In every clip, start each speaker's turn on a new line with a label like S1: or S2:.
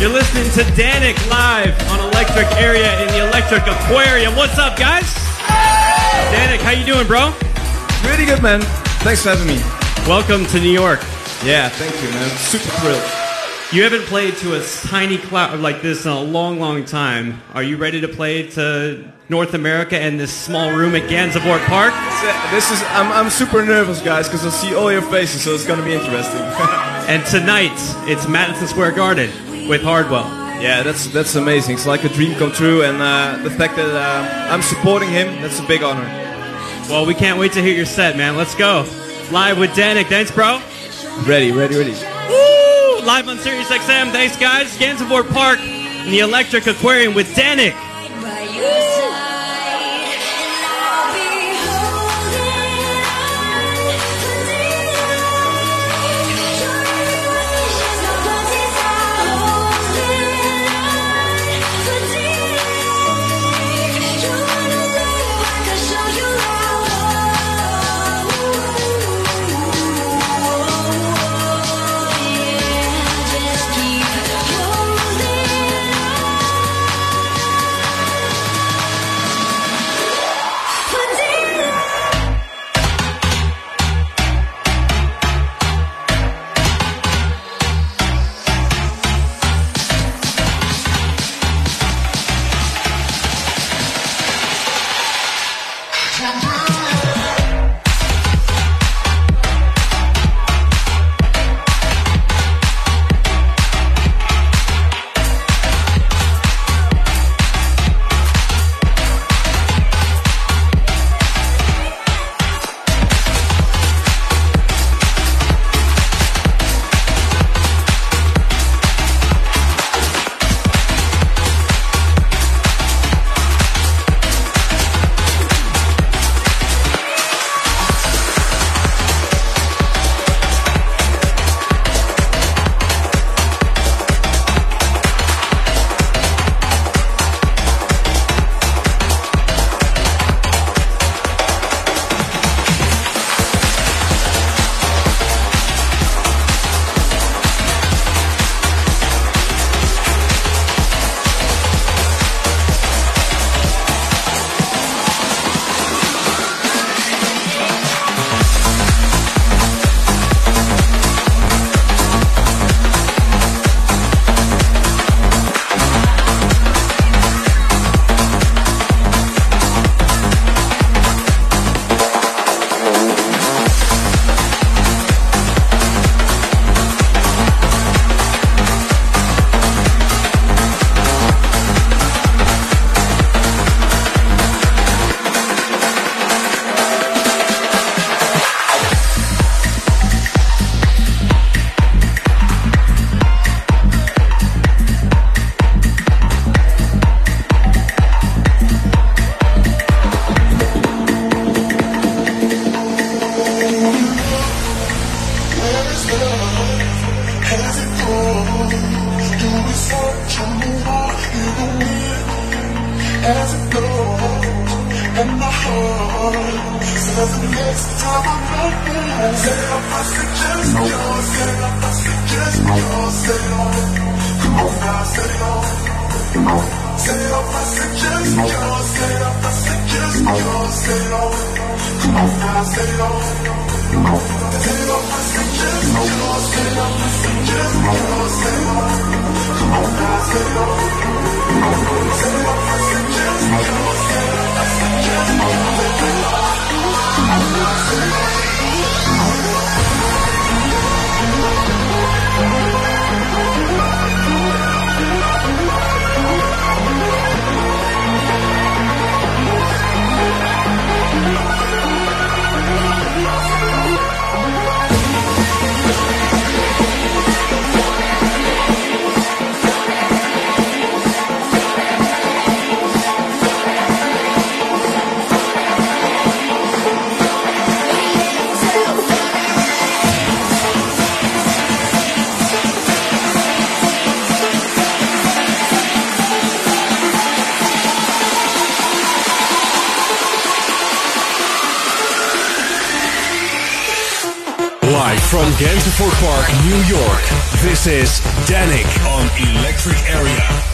S1: You're listening to Dannic live on Electric Area in the Electric Aquarium. What's up, guys? Dannic, how you doing, bro?
S2: Really good, man. Thanks for having me.
S1: Welcome to New York.
S2: Yeah, thank you, man. Super thrilled.
S1: You haven't played to a tiny cloud like this in a long, long time. Are you ready to play to North America and this small room at Gansevoort Park?
S2: This is I'm, I'm super nervous, guys, because I see all your faces, so it's gonna be interesting.
S1: and tonight it's Madison Square Garden with Hardwell.
S2: Yeah, that's that's amazing. It's like a dream come true, and uh, the fact that uh, I'm supporting him, that's a big honor.
S1: Well, we can't wait to hear your set, man. Let's go. Live with Dannic. Thanks, bro.
S2: Ready, ready, ready.
S1: Woo! Live on Sirius XM. Thanks, guys. Gansevoort Park in the Electric Aquarium with Dannic. Nope.
S3: Gansevoort Park, New York. This is Dannic on Electric Area.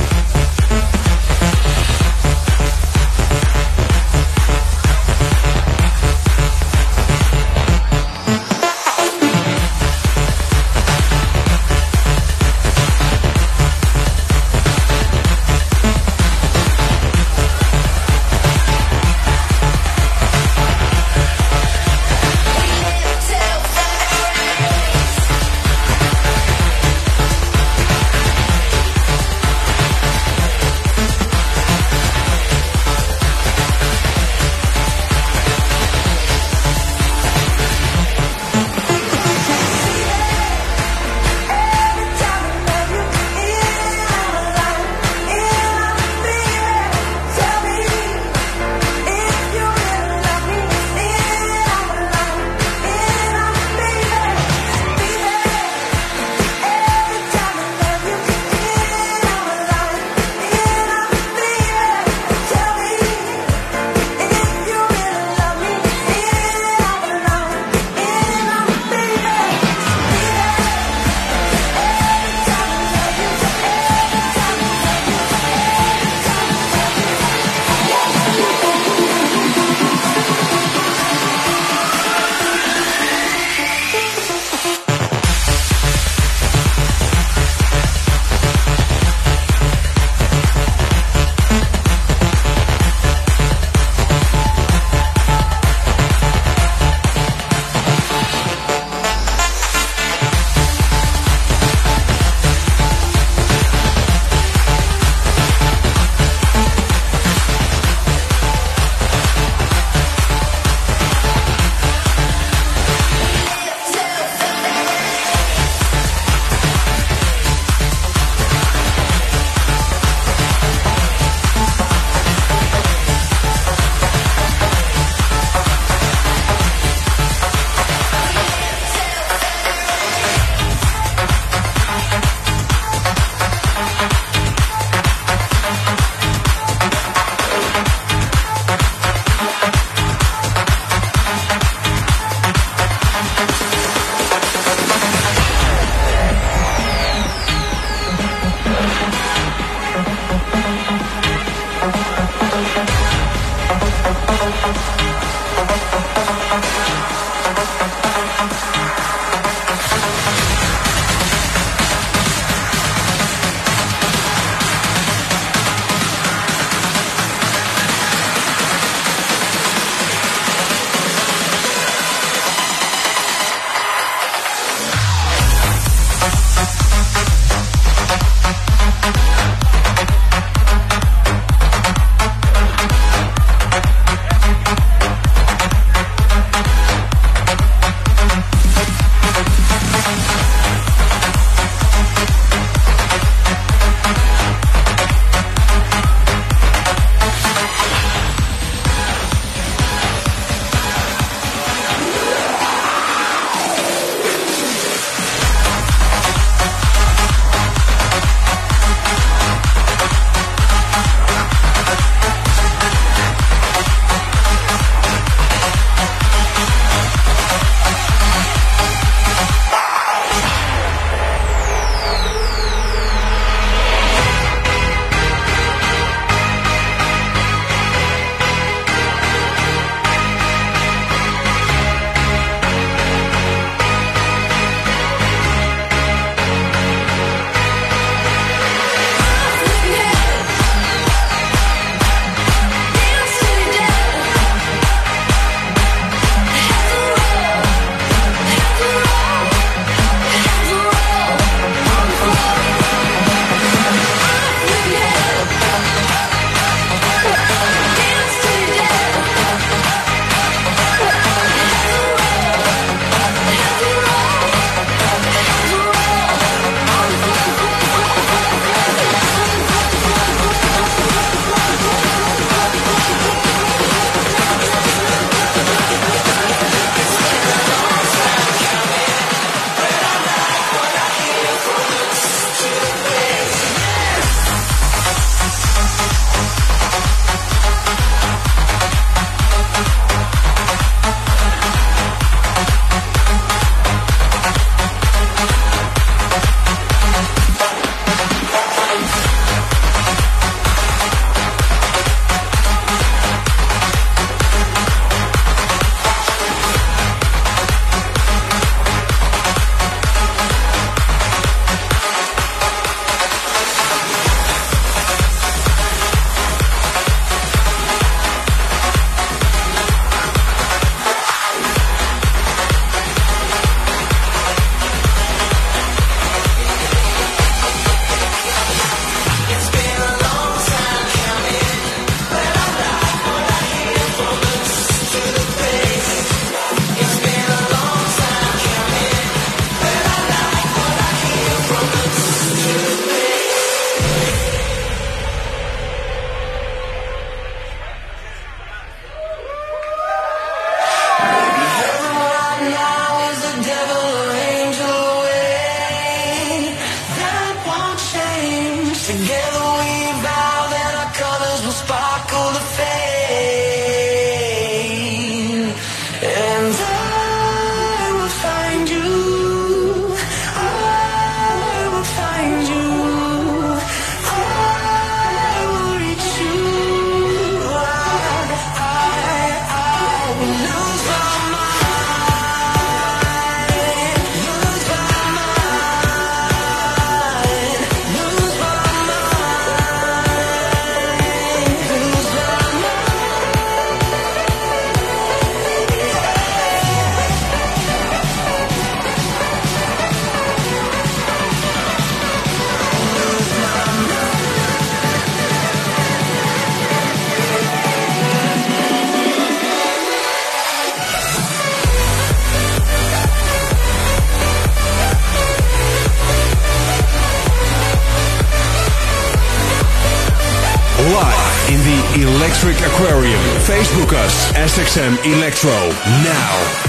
S3: Electric Aquarium. Facebook us, SXM Electro, now.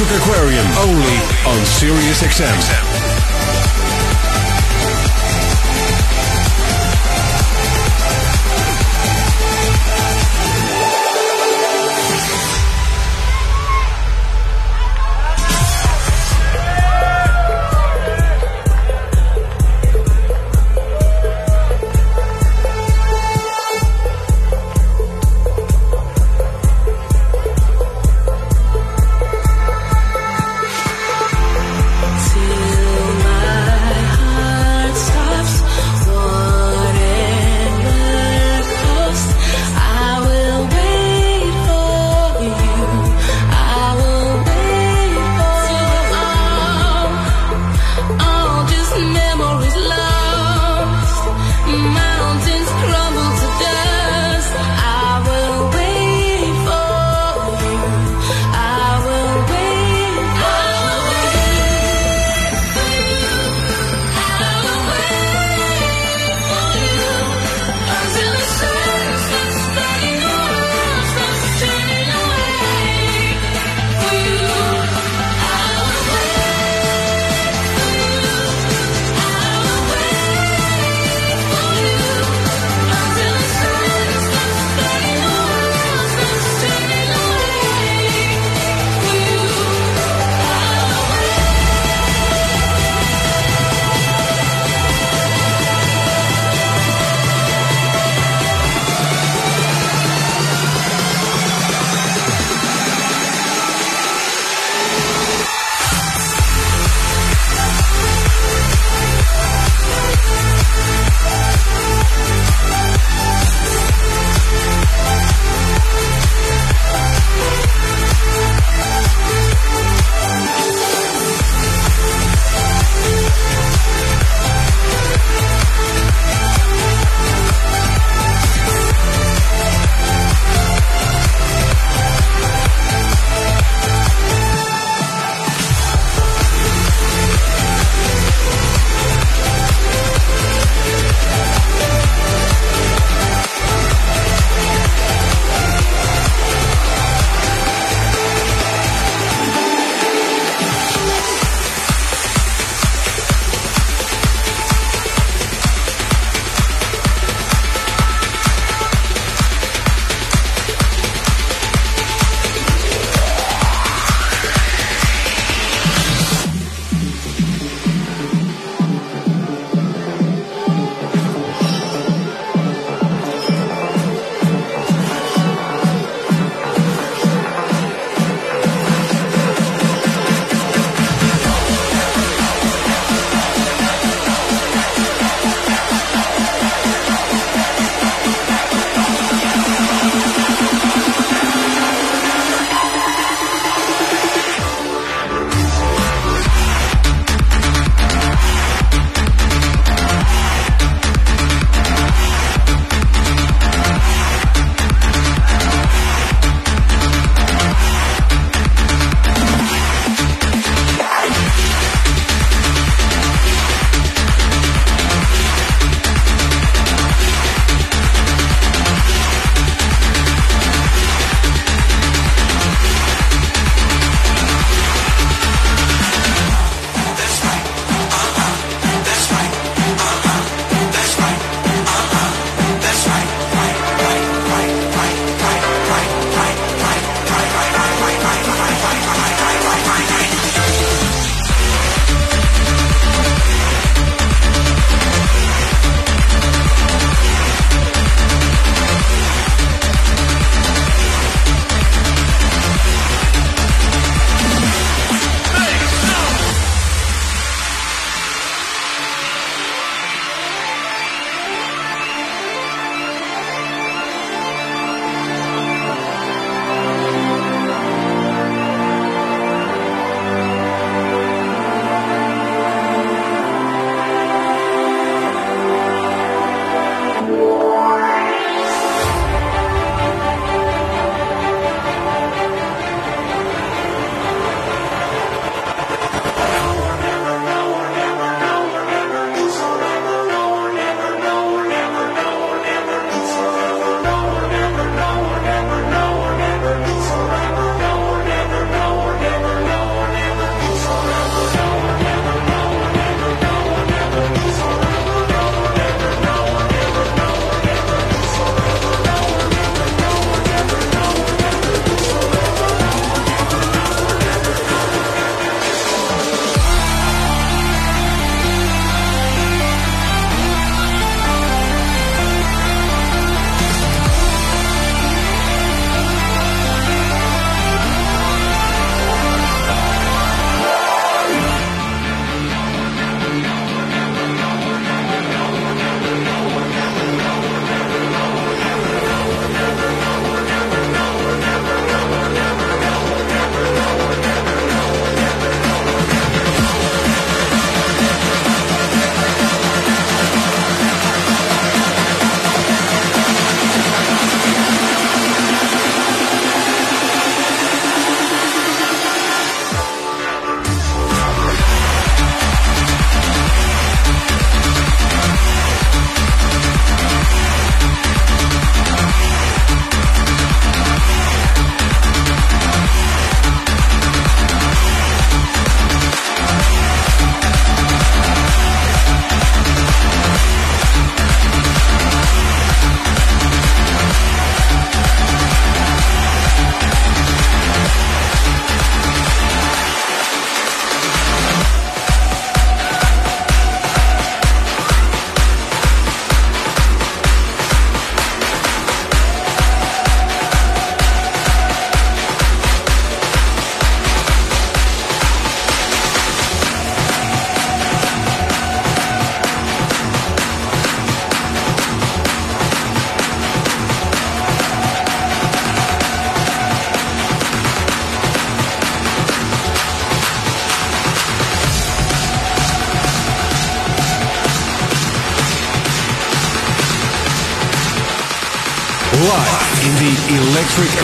S4: Aquarium, only on Sirius XM.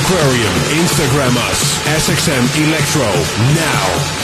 S5: Aquarium. Instagram us, SXM Electro, now.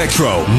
S4: Electro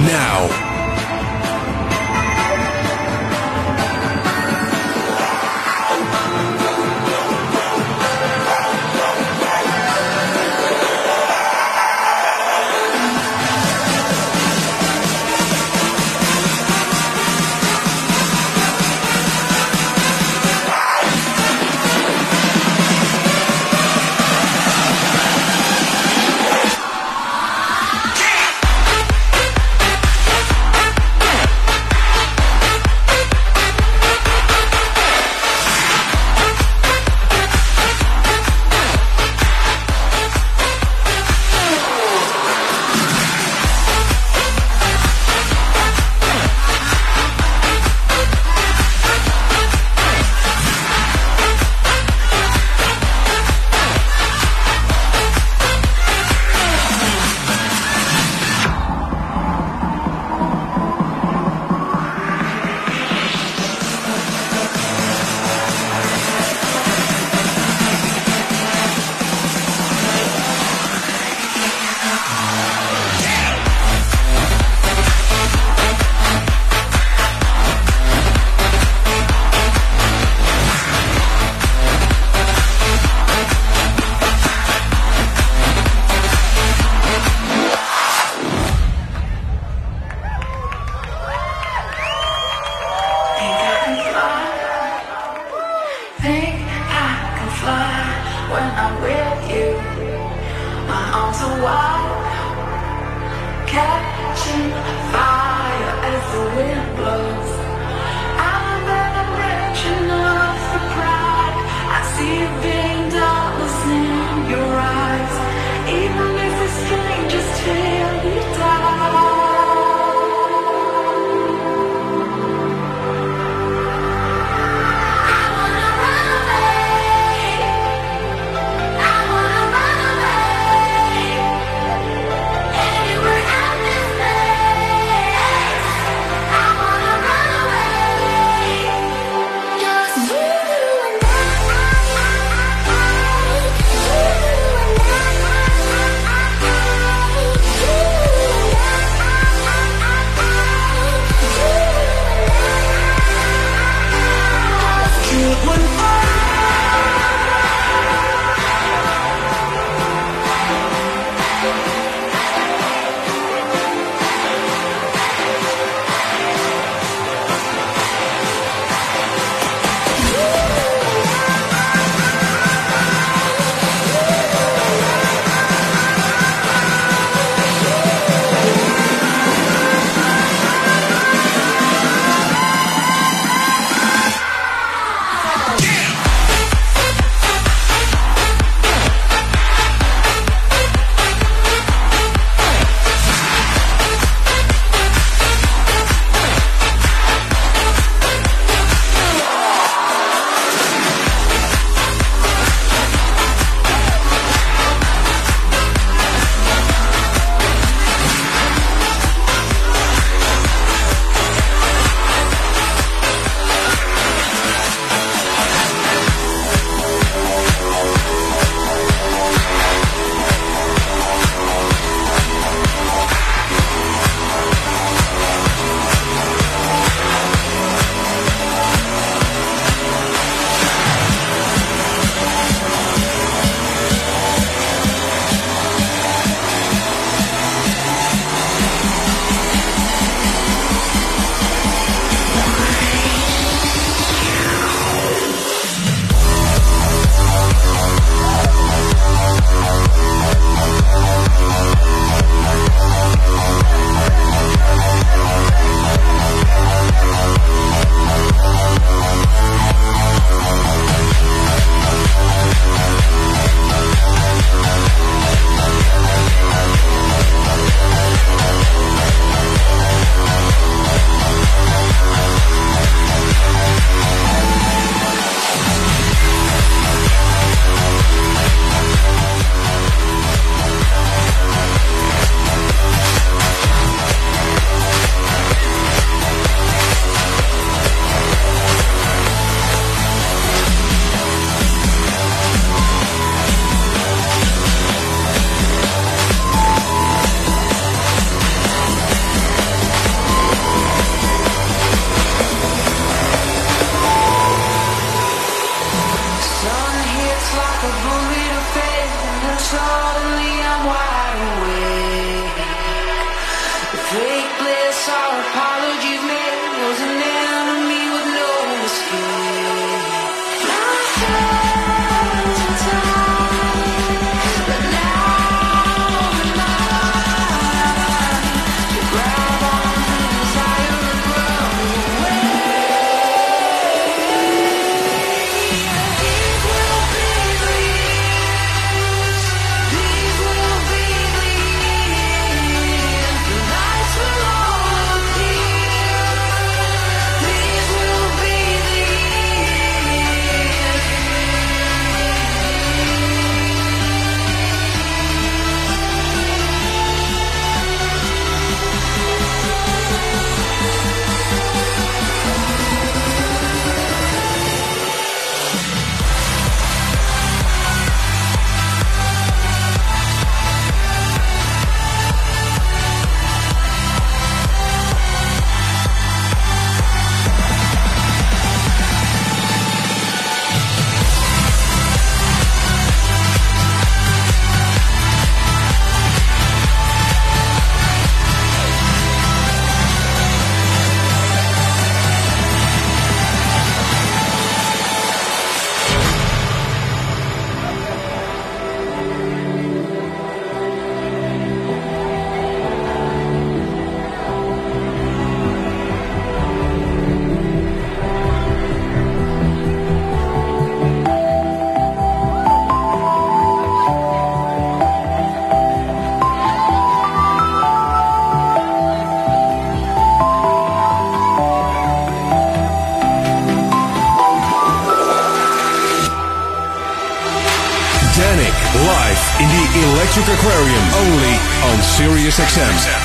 S4: XM.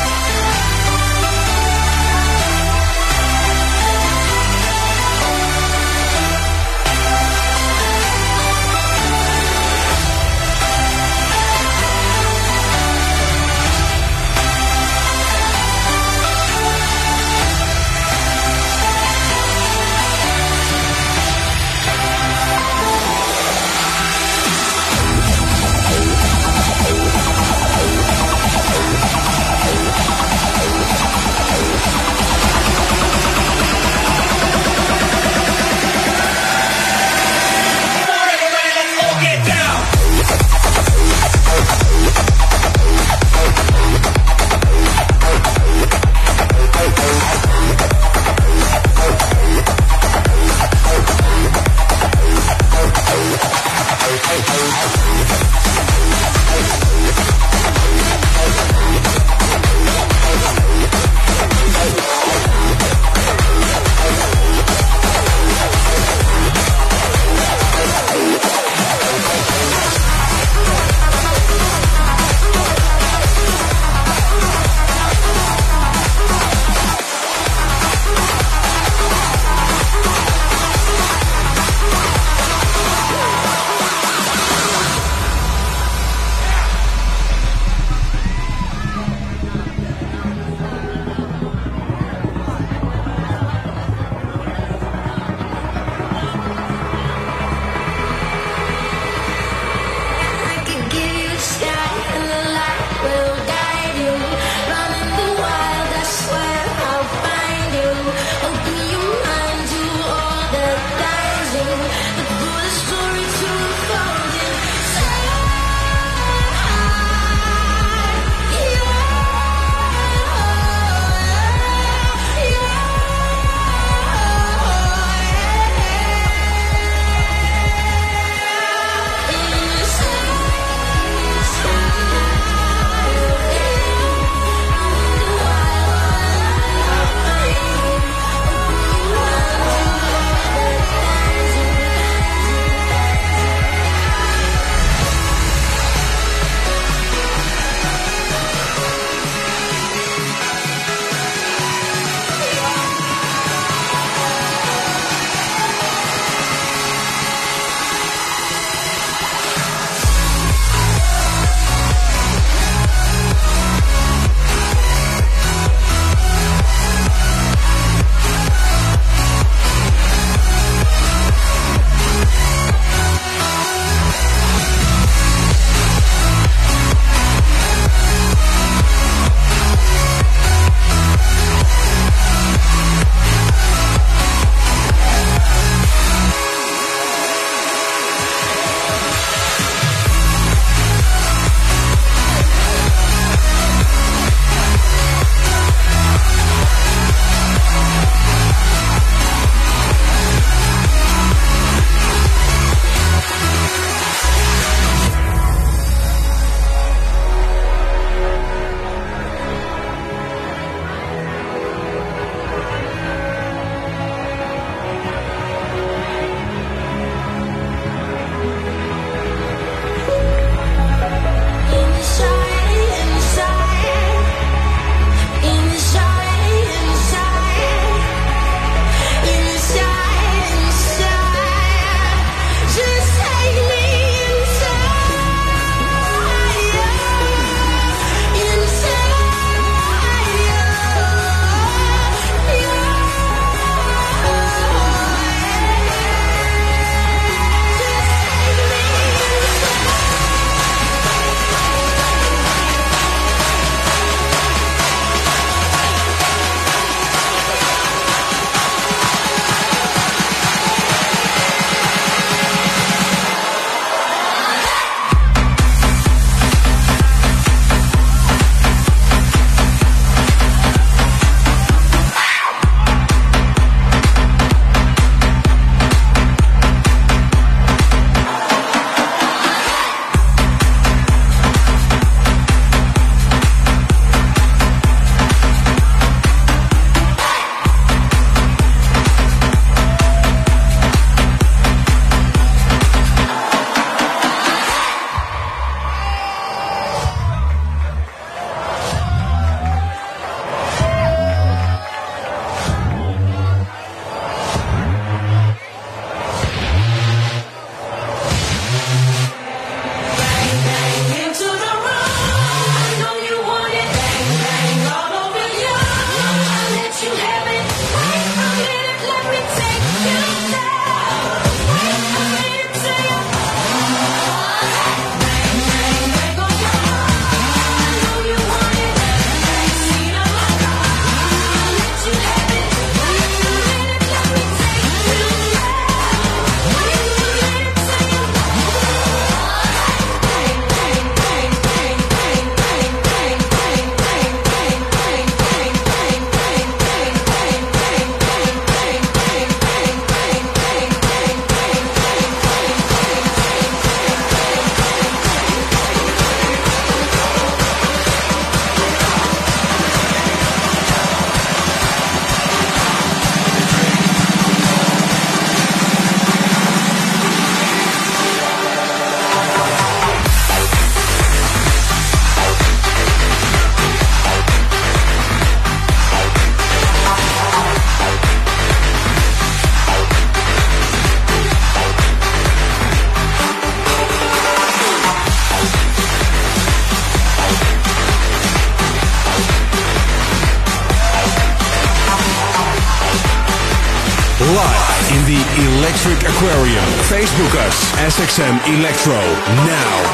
S4: SXM Electro, now.